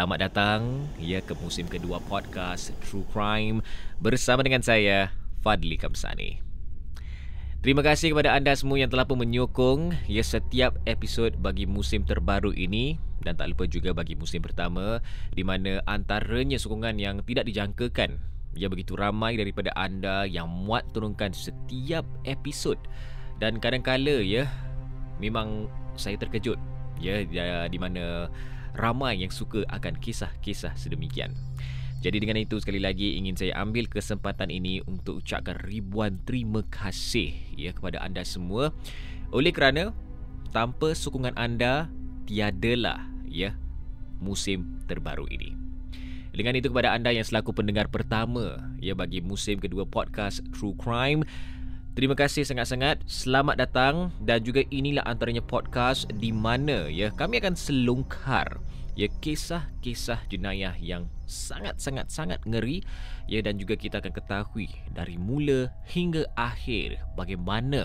Selamat datang ya ke musim kedua podcast True Crime bersama dengan saya Fadli Kamsani. Terima kasih kepada anda semua yang telah pun menyokong ya setiap episod bagi musim terbaru ini dan tak lupa juga bagi musim pertama di mana antaranya sokongan yang tidak dijangkakan ya begitu ramai daripada anda yang muat turunkan setiap episod dan kadang-kala ya memang saya terkejut ya di mana ramai yang suka akan kisah-kisah sedemikian. Jadi dengan itu sekali lagi ingin saya ambil kesempatan ini untuk ucapkan ribuan terima kasih ya kepada anda semua oleh kerana tanpa sokongan anda tiadalah ya musim terbaru ini. Dengan itu kepada anda yang selaku pendengar pertama ya bagi musim kedua podcast True Crime Terima kasih sangat-sangat. Selamat datang dan juga inilah antaranya podcast di mana ya kami akan selongkar ya kisah-kisah jenayah yang sangat-sangat sangat ngeri ya dan juga kita akan ketahui dari mula hingga akhir bagaimana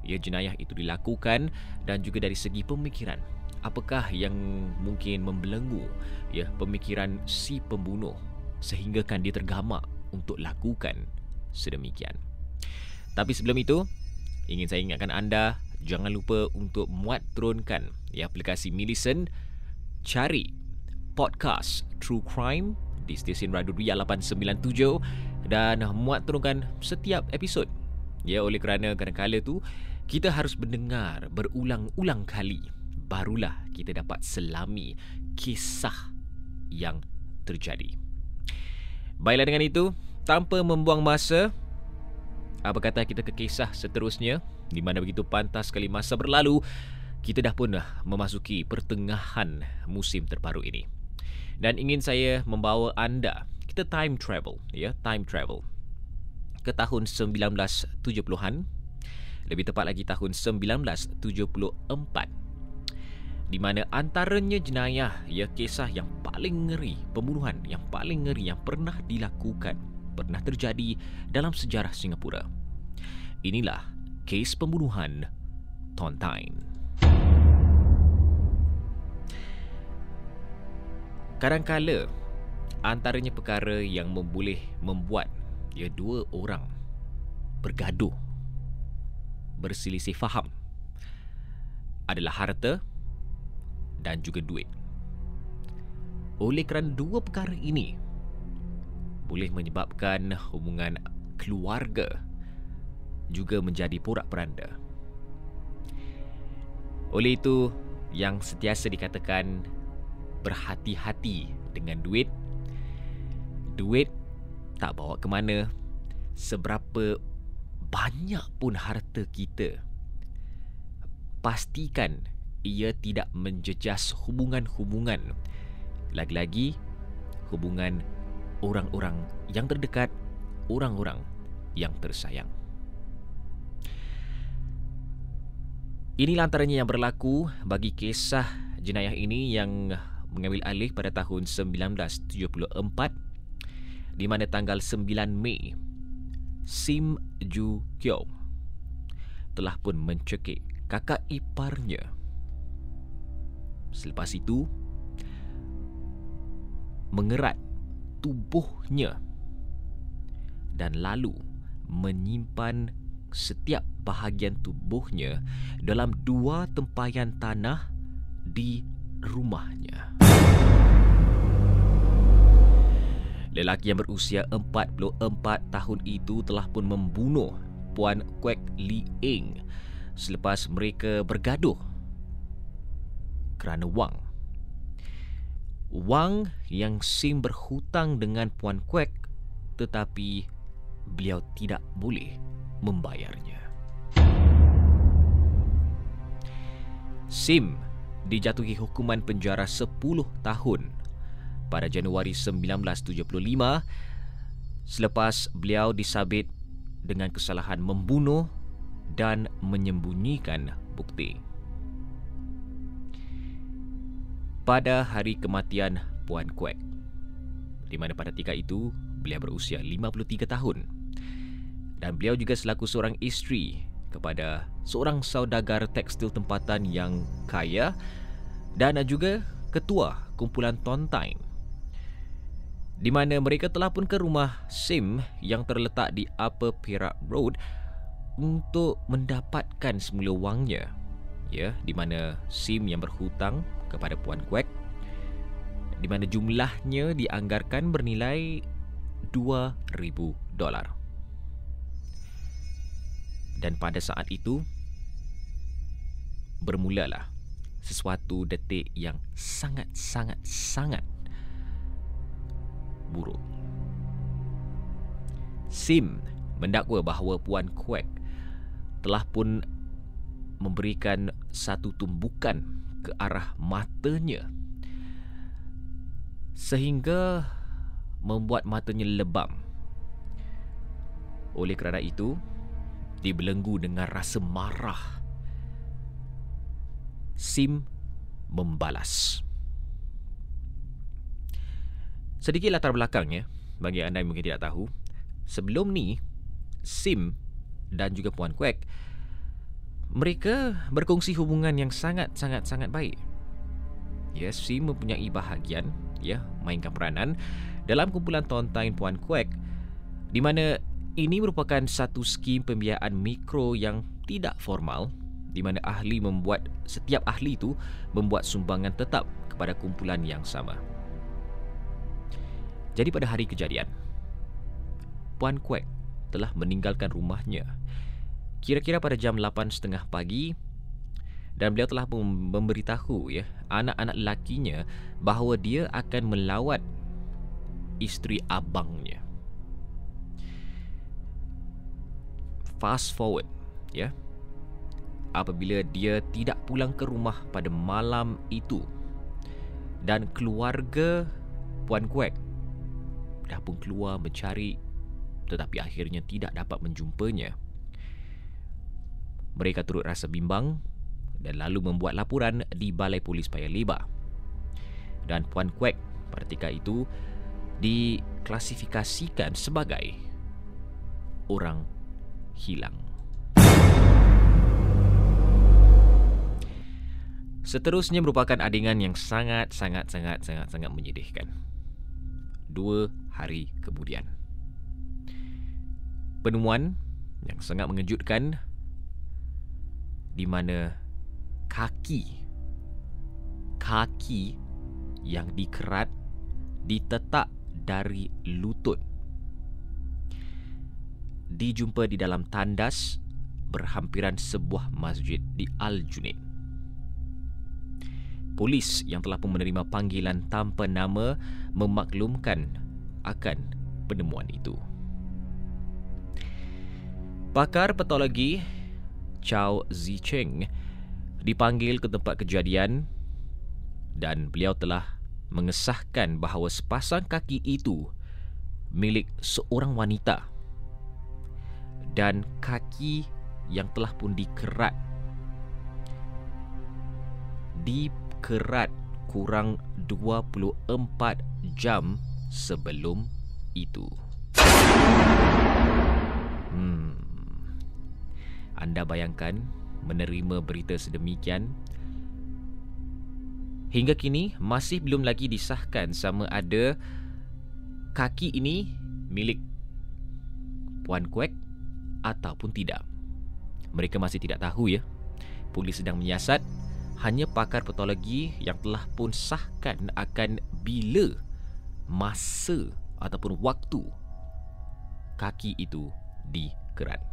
ya jenayah itu dilakukan dan juga dari segi pemikiran apakah yang mungkin membelenggu ya pemikiran si pembunuh sehinggakan dia tergamak untuk lakukan sedemikian. Tapi sebelum itu, ingin saya ingatkan anda jangan lupa untuk muat turunkan ya aplikasi Millicent cari podcast True Crime di stesen Radio Ria 897 dan muat turunkan setiap episod. Ya oleh kerana kadang-kala tu kita harus mendengar berulang-ulang kali barulah kita dapat selami kisah yang terjadi. Baiklah dengan itu, tanpa membuang masa, apa kata kita ke kisah seterusnya? Di mana begitu pantas sekali masa berlalu kita dah pun dah memasuki pertengahan musim terbaru ini. Dan ingin saya membawa anda kita time travel ya time travel. Ke tahun 1970-an lebih tepat lagi tahun 1974 di mana antaranya jenayah ya kisah yang paling ngeri pembunuhan yang paling ngeri yang pernah dilakukan pernah terjadi dalam sejarah Singapura. Inilah kes pembunuhan Tontine. Kadangkala antaranya perkara yang memboleh membuat ya dua orang bergaduh berselisih faham adalah harta dan juga duit. Oleh kerana dua perkara ini boleh menyebabkan hubungan keluarga juga menjadi porak-peranda. Oleh itu, yang sentiasa dikatakan berhati-hati dengan duit. Duit tak bawa ke mana seberapa banyak pun harta kita. Pastikan ia tidak menjejas hubungan-hubungan. Lagi-lagi hubungan orang-orang yang terdekat, orang-orang yang tersayang. Inilah antaranya yang berlaku bagi kisah jenayah ini yang mengambil alih pada tahun 1974 di mana tanggal 9 Mei Sim Ju Kyo telah pun mencekik kakak iparnya. Selepas itu mengerat tubuhnya dan lalu menyimpan setiap bahagian tubuhnya dalam dua tempayan tanah di rumahnya. Lelaki yang berusia 44 tahun itu telah pun membunuh Puan Kwek Li Eng selepas mereka bergaduh kerana wang. Wang yang Sim berhutang dengan Puan Kwek tetapi beliau tidak boleh membayarnya. Sim dijatuhi hukuman penjara 10 tahun pada Januari 1975 selepas beliau disabit dengan kesalahan membunuh dan menyembunyikan bukti pada hari kematian Puan Kwek. Di mana pada ketika itu Beliau berusia 53 tahun. Dan beliau juga selaku seorang isteri kepada seorang saudagar tekstil tempatan yang kaya dan juga ketua kumpulan Tontine di mana mereka telah pun ke rumah Sim yang terletak di Upper Perak Road untuk mendapatkan semula wangnya ya di mana Sim yang berhutang kepada Puan Kwek di mana jumlahnya dianggarkan bernilai 2000 dolar. Dan pada saat itu bermulalah sesuatu detik yang sangat sangat sangat buruk. Sim mendakwa bahawa Puan Kwek telah pun memberikan satu tumbukan ke arah matanya sehingga membuat matanya lebam. Oleh kerana itu, dibelenggu dengan rasa marah. Sim membalas. Sedikit latar belakangnya bagi anda yang mungkin tidak tahu. Sebelum ni, Sim dan juga Puan Kwek mereka berkongsi hubungan yang sangat-sangat-sangat baik. Ya, Sim mempunyai bahagian ya mainkan peranan dalam kumpulan Tontain Puan Kwek di mana ini merupakan satu skim pembiayaan mikro yang tidak formal di mana ahli membuat setiap ahli itu membuat sumbangan tetap kepada kumpulan yang sama. Jadi pada hari kejadian, Puan Kwek telah meninggalkan rumahnya kira-kira pada jam 8.30 pagi dan beliau telah memberitahu ya anak-anak lakinya bahawa dia akan melawat isteri abangnya. Fast forward ya. Apabila dia tidak pulang ke rumah pada malam itu dan keluarga Puan Kwek dah pun keluar mencari tetapi akhirnya tidak dapat menjumpanya. Mereka turut rasa bimbang dan lalu membuat laporan di Balai Polis Paya Lebar. Dan Puan Kwek pada ketika itu diklasifikasikan sebagai orang hilang. Seterusnya merupakan adegan yang sangat sangat sangat sangat sangat menyedihkan. Dua hari kemudian. Penemuan yang sangat mengejutkan di mana kaki kaki yang dikerat ditetak dari lutut dijumpa di dalam tandas berhampiran sebuah masjid di Al-Junaid. Polis yang telah pun menerima panggilan tanpa nama memaklumkan akan penemuan itu. Pakar patologi Chow Zicheng dipanggil ke tempat kejadian dan beliau telah mengesahkan bahawa sepasang kaki itu milik seorang wanita dan kaki yang telah pun dikerat dikerat kurang 24 jam sebelum itu. Hmm. Anda bayangkan menerima berita sedemikian hingga kini masih belum lagi disahkan sama ada kaki ini milik Puan Kwek ataupun tidak. Mereka masih tidak tahu ya. Polis sedang menyiasat hanya pakar patologi yang telah pun sahkan akan bila masa ataupun waktu kaki itu dikerat.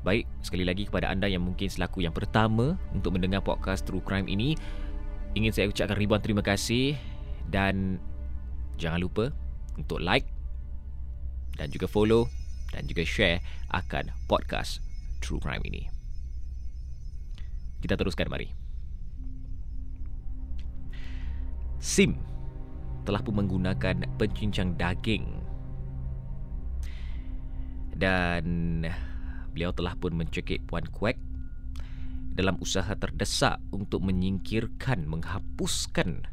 Baik, sekali lagi kepada anda yang mungkin selaku yang pertama untuk mendengar podcast True Crime ini, ingin saya ucapkan ribuan terima kasih dan jangan lupa untuk like dan juga follow dan juga share akan podcast True Crime ini. Kita teruskan mari. Sim telah pun menggunakan pencincang daging dan beliau telah pun mencekik Puan Kwek dalam usaha terdesak untuk menyingkirkan, menghapuskan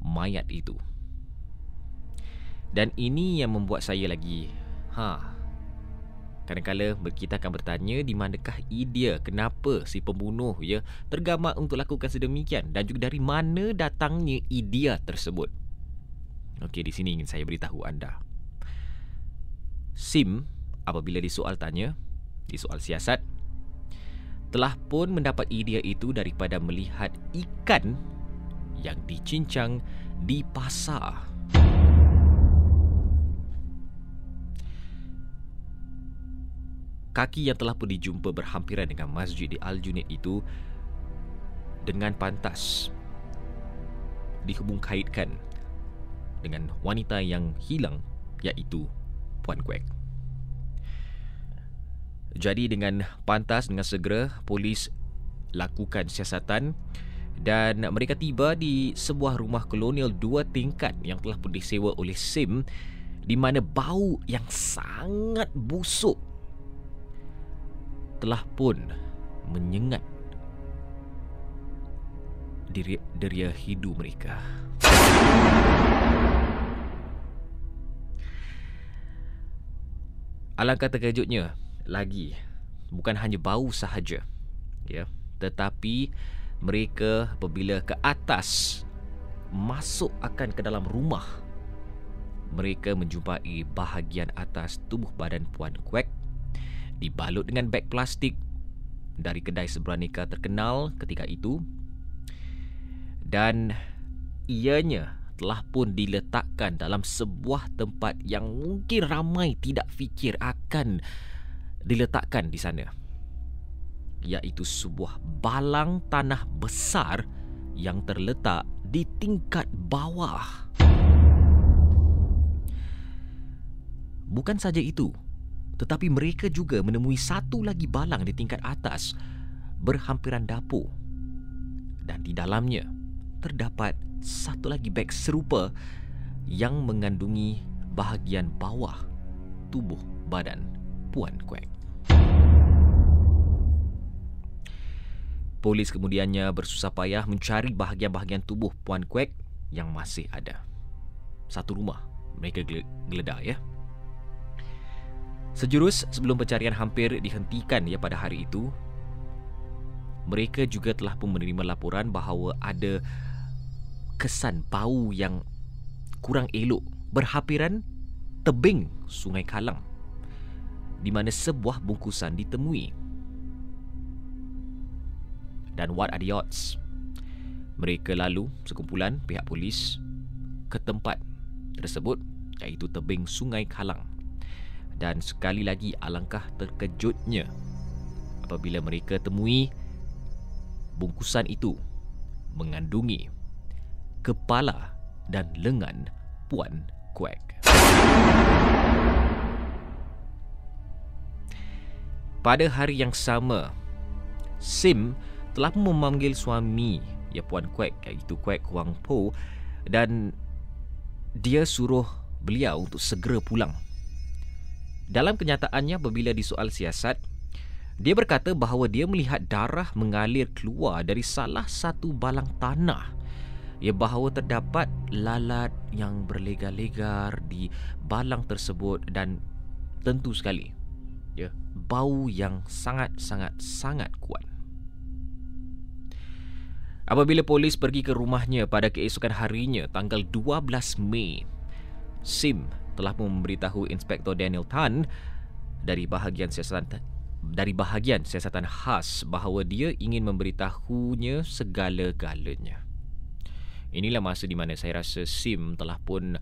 mayat itu. Dan ini yang membuat saya lagi ha Kadang-kadang kita akan bertanya di manakah idea kenapa si pembunuh ya tergamak untuk lakukan sedemikian dan juga dari mana datangnya idea tersebut. Okey, di sini ingin saya beritahu anda. Sim apabila disoal tanya, di soal siasat telah pun mendapat idea itu daripada melihat ikan yang dicincang di pasar. Kaki yang telah pun dijumpa berhampiran dengan masjid di Al-Junaid itu dengan pantas dihubung kaitkan dengan wanita yang hilang iaitu Puan Kwek. Jadi dengan pantas dengan segera polis lakukan siasatan dan mereka tiba di sebuah rumah kolonial dua tingkat yang telah pun disewa oleh SIM di mana bau yang sangat busuk telah pun menyengat diri deria hidu mereka. Alangkah terkejutnya lagi. Bukan hanya bau sahaja ya. Tetapi mereka apabila ke atas masuk akan ke dalam rumah mereka menjumpai bahagian atas tubuh badan puan Kwek dibalut dengan beg plastik dari kedai seberaneka terkenal ketika itu. Dan ianya telah pun diletakkan dalam sebuah tempat yang mungkin ramai tidak fikir akan diletakkan di sana iaitu sebuah balang tanah besar yang terletak di tingkat bawah bukan saja itu tetapi mereka juga menemui satu lagi balang di tingkat atas berhampiran dapur. Dan di dalamnya terdapat satu lagi beg serupa yang mengandungi bahagian bawah tubuh badan Puan Kwek. Polis kemudiannya bersusah payah mencari bahagian-bahagian tubuh Puan Kwek yang masih ada. Satu rumah mereka geledah ya. Sejurus sebelum pencarian hampir dihentikan ya pada hari itu, mereka juga telah pun menerima laporan bahawa ada kesan bau yang kurang elok berhampiran tebing Sungai Kalang di mana sebuah bungkusan ditemui. Dan what are the odds? Mereka lalu sekumpulan pihak polis ke tempat tersebut iaitu tebing Sungai Kalang dan sekali lagi alangkah terkejutnya apabila mereka temui bungkusan itu mengandungi kepala dan lengan Puan Kwek. Pada hari yang sama, Sim telah memanggil suami ya Puan Kwek iaitu Kwek Wang Po dan dia suruh beliau untuk segera pulang dalam kenyataannya apabila disoal siasat, dia berkata bahawa dia melihat darah mengalir keluar dari salah satu balang tanah. Ya bahawa terdapat lalat yang berlegar-legar di balang tersebut dan tentu sekali ya bau yang sangat-sangat sangat kuat. Apabila polis pergi ke rumahnya pada keesokan harinya tanggal 12 Mei, Sim telah memberitahu Inspektor Daniel Tan dari bahagian siasatan dari bahagian siasatan khas bahawa dia ingin memberitahunya segala-galanya. Inilah masa di mana saya rasa Sim telah pun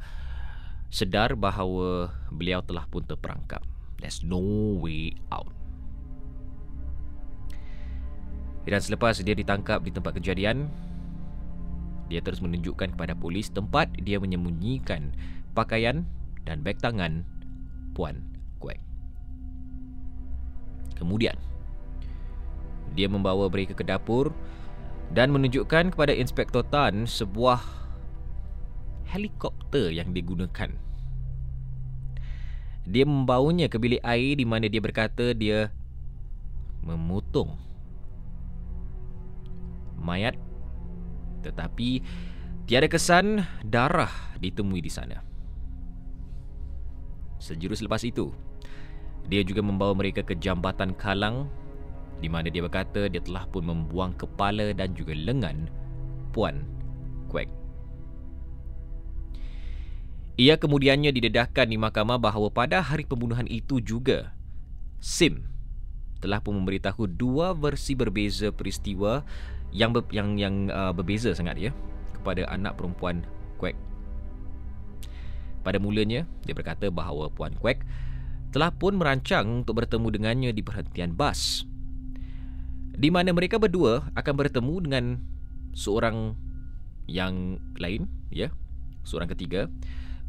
sedar bahawa beliau telah pun terperangkap. There's no way out. Dan selepas dia ditangkap di tempat kejadian, dia terus menunjukkan kepada polis tempat dia menyembunyikan pakaian dan beg tangan Puan Kwek. Kemudian, dia membawa mereka ke dapur dan menunjukkan kepada Inspektor Tan sebuah helikopter yang digunakan. Dia membawanya ke bilik air di mana dia berkata dia memotong mayat tetapi tiada kesan darah ditemui di sana. Sejurus selepas itu, dia juga membawa mereka ke jambatan Kalang di mana dia berkata dia telah pun membuang kepala dan juga lengan Puan Ia kemudiannya didedahkan di mahkamah bahawa pada hari pembunuhan itu juga Sim telah pun memberitahu dua versi berbeza peristiwa yang ber, yang yang uh, berbeza sangat ya kepada anak perempuan Kwek. Pada mulanya dia berkata bahawa puan Kwek telah pun merancang untuk bertemu dengannya di perhentian bas. Di mana mereka berdua akan bertemu dengan seorang yang lain, ya, seorang ketiga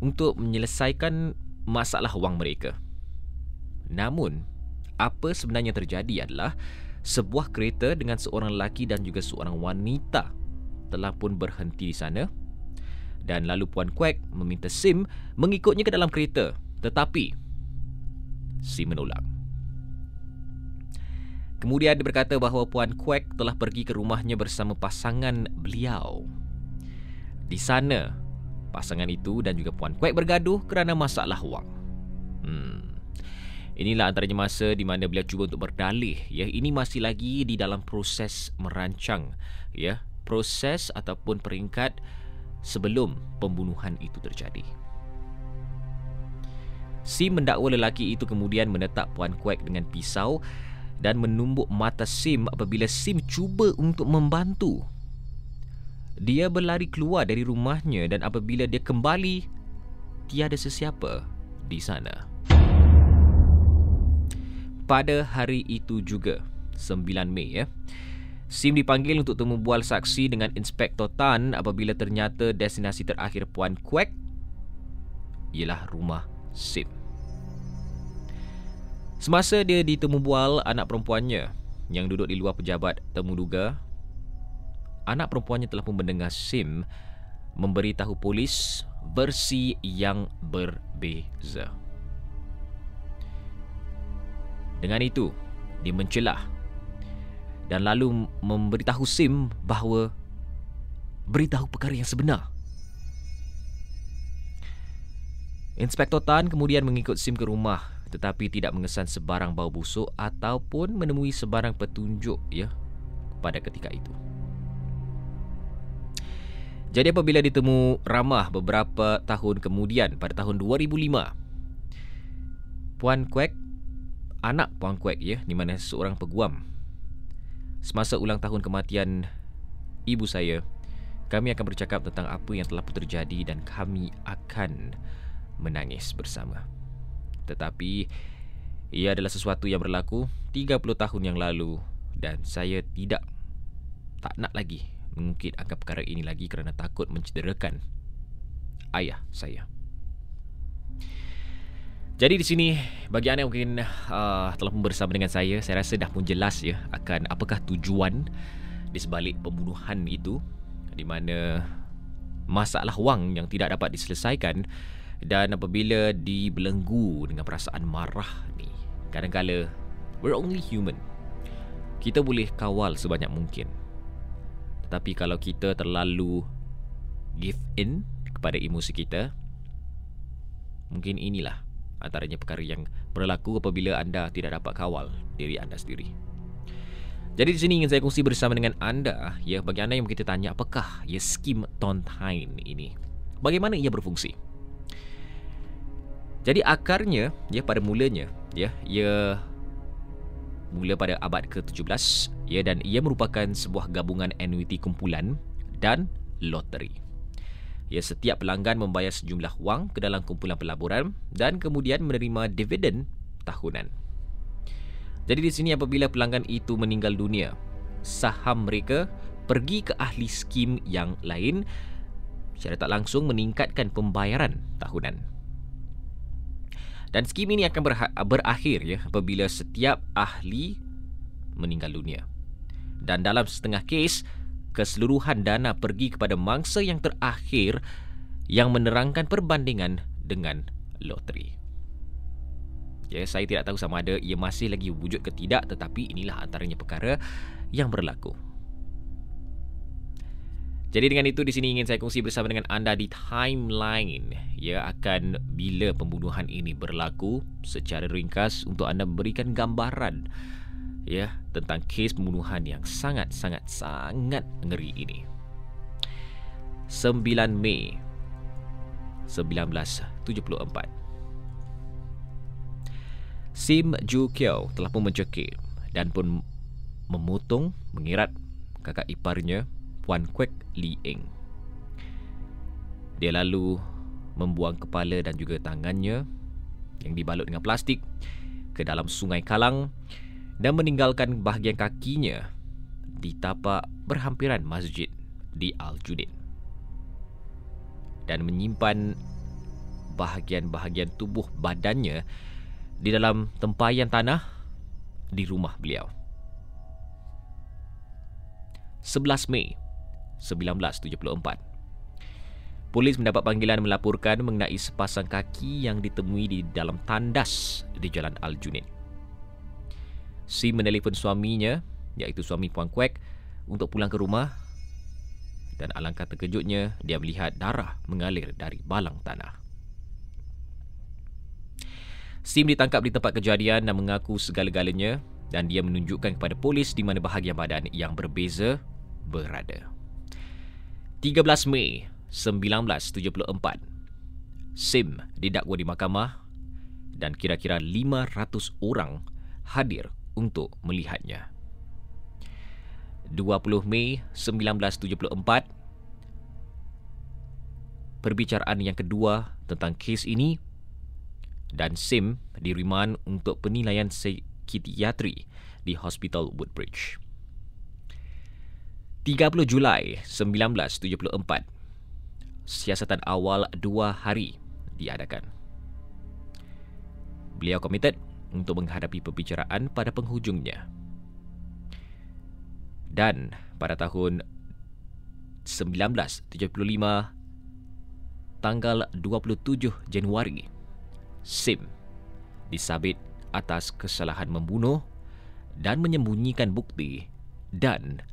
untuk menyelesaikan masalah wang mereka. Namun, apa sebenarnya terjadi adalah sebuah kereta dengan seorang lelaki dan juga seorang wanita telah pun berhenti di sana dan lalu Puan Kwek meminta Sim mengikutnya ke dalam kereta tetapi si menolak. Kemudian dia berkata bahawa Puan Kwek telah pergi ke rumahnya bersama pasangan beliau. Di sana, pasangan itu dan juga Puan Kwek bergaduh kerana masalah wang. Hmm. Inilah antaranya masa di mana beliau cuba untuk berdalih. Ya, ini masih lagi di dalam proses merancang. Ya, proses ataupun peringkat sebelum pembunuhan itu terjadi. Sim mendakwa lelaki itu kemudian menetap Puan Kwek dengan pisau dan menumbuk mata Sim apabila Sim cuba untuk membantu. Dia berlari keluar dari rumahnya dan apabila dia kembali, tiada sesiapa di sana. Pada hari itu juga, 9 Mei ya, Sim dipanggil untuk temu bual saksi dengan Inspektor Tan apabila ternyata destinasi terakhir Puan Kwek ialah rumah Sim. Semasa dia ditemu bual anak perempuannya yang duduk di luar pejabat temu duga, anak perempuannya telah pun mendengar Sim memberitahu polis versi yang berbeza. Dengan itu, dia mencelah dan lalu memberitahu Sim bahawa beritahu perkara yang sebenar. Inspektor Tan kemudian mengikut Sim ke rumah tetapi tidak mengesan sebarang bau busuk ataupun menemui sebarang petunjuk ya pada ketika itu. Jadi apabila ditemu ramah beberapa tahun kemudian pada tahun 2005 Puan Kwek anak Puan Kwek ya di mana seorang peguam semasa ulang tahun kematian ibu saya kami akan bercakap tentang apa yang telah terjadi dan kami akan menangis bersama. Tetapi ia adalah sesuatu yang berlaku 30 tahun yang lalu dan saya tidak tak nak lagi mengungkit akan perkara ini lagi kerana takut mencederakan ayah saya. Jadi di sini bagi anda yang mungkin uh, telah bersama dengan saya, saya rasa dah pun jelas ya akan apakah tujuan di sebalik pembunuhan itu di mana masalah wang yang tidak dapat diselesaikan dan apabila dibelenggu dengan perasaan marah ni kadang-kala we're only human kita boleh kawal sebanyak mungkin tetapi kalau kita terlalu give in kepada emosi kita mungkin inilah antaranya perkara yang berlaku apabila anda tidak dapat kawal diri anda sendiri. Jadi di sini ingin saya kongsi bersama dengan anda ya bagi anda yang kita tanya apakah ya skim Tontine ini? Bagaimana ia berfungsi? Jadi akarnya ya pada mulanya ya ia mula pada abad ke-17 ya dan ia merupakan sebuah gabungan annuity kumpulan dan loteri. Ya setiap pelanggan membayar sejumlah wang ke dalam kumpulan pelaburan dan kemudian menerima dividen tahunan. Jadi di sini apabila pelanggan itu meninggal dunia, saham mereka pergi ke ahli skim yang lain secara tak langsung meningkatkan pembayaran tahunan. Dan skim ini akan berakhir ya apabila setiap ahli meninggal dunia. Dan dalam setengah kes, keseluruhan dana pergi kepada mangsa yang terakhir yang menerangkan perbandingan dengan loteri. Ya, saya tidak tahu sama ada ia masih lagi wujud ke tidak tetapi inilah antaranya perkara yang berlaku. Jadi dengan itu di sini ingin saya kongsi bersama dengan anda di timeline ya akan bila pembunuhan ini berlaku secara ringkas untuk anda memberikan gambaran ya tentang kes pembunuhan yang sangat-sangat sangat ngeri ini. 9 Mei 1974. Sim Ju Kiao telah pun mencekik dan pun memotong mengirat kakak iparnya Puan Kwek Li Eng. Dia lalu membuang kepala dan juga tangannya yang dibalut dengan plastik ke dalam sungai Kalang dan meninggalkan bahagian kakinya di tapak berhampiran masjid di Al-Junid dan menyimpan bahagian-bahagian tubuh badannya di dalam tempayan tanah di rumah beliau. 11 Mei 1974. Polis mendapat panggilan melaporkan mengenai sepasang kaki yang ditemui di dalam tandas di Jalan Al-Junid. Si menelpon suaminya, iaitu suami Puan Kwek, untuk pulang ke rumah dan alangkah terkejutnya dia melihat darah mengalir dari balang tanah. Sim ditangkap di tempat kejadian dan mengaku segala-galanya dan dia menunjukkan kepada polis di mana bahagian badan yang berbeza berada. 13 Mei 1974 Sim didakwa di mahkamah dan kira-kira 500 orang hadir untuk melihatnya. 20 Mei 1974 Perbicaraan yang kedua tentang kes ini dan Sim diriman untuk penilaian psikiatri di Hospital Woodbridge. 30 Julai 1974 Siasatan awal dua hari diadakan Beliau komited untuk menghadapi perbicaraan pada penghujungnya Dan pada tahun 1975 Tanggal 27 Januari Sim disabit atas kesalahan membunuh dan menyembunyikan bukti dan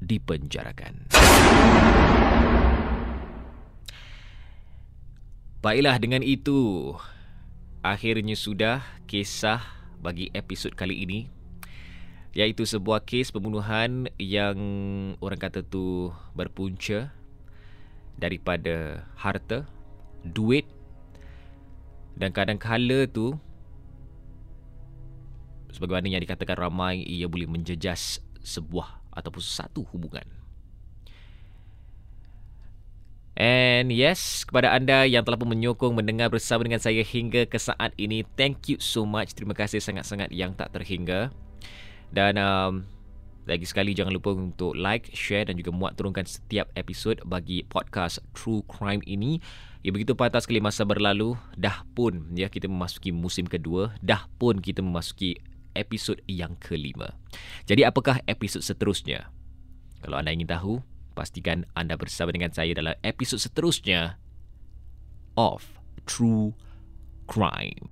dipenjarakan. Baiklah dengan itu akhirnya sudah kisah bagi episod kali ini iaitu sebuah kes pembunuhan yang orang kata tu berpunca daripada harta, duit dan kadang-kala tu sebagaimana yang dikatakan ramai ia boleh menjejas sebuah ataupun satu hubungan. And yes, kepada anda yang telah pun menyokong mendengar bersama dengan saya hingga ke saat ini, thank you so much. Terima kasih sangat-sangat yang tak terhingga. Dan um, lagi sekali jangan lupa untuk like, share dan juga muat turunkan setiap episod bagi podcast True Crime ini. Ya begitu patah sekali masa berlalu, dah pun ya kita memasuki musim kedua, dah pun kita memasuki episod yang kelima. Jadi apakah episod seterusnya? Kalau anda ingin tahu, pastikan anda bersama dengan saya dalam episod seterusnya of True Crime.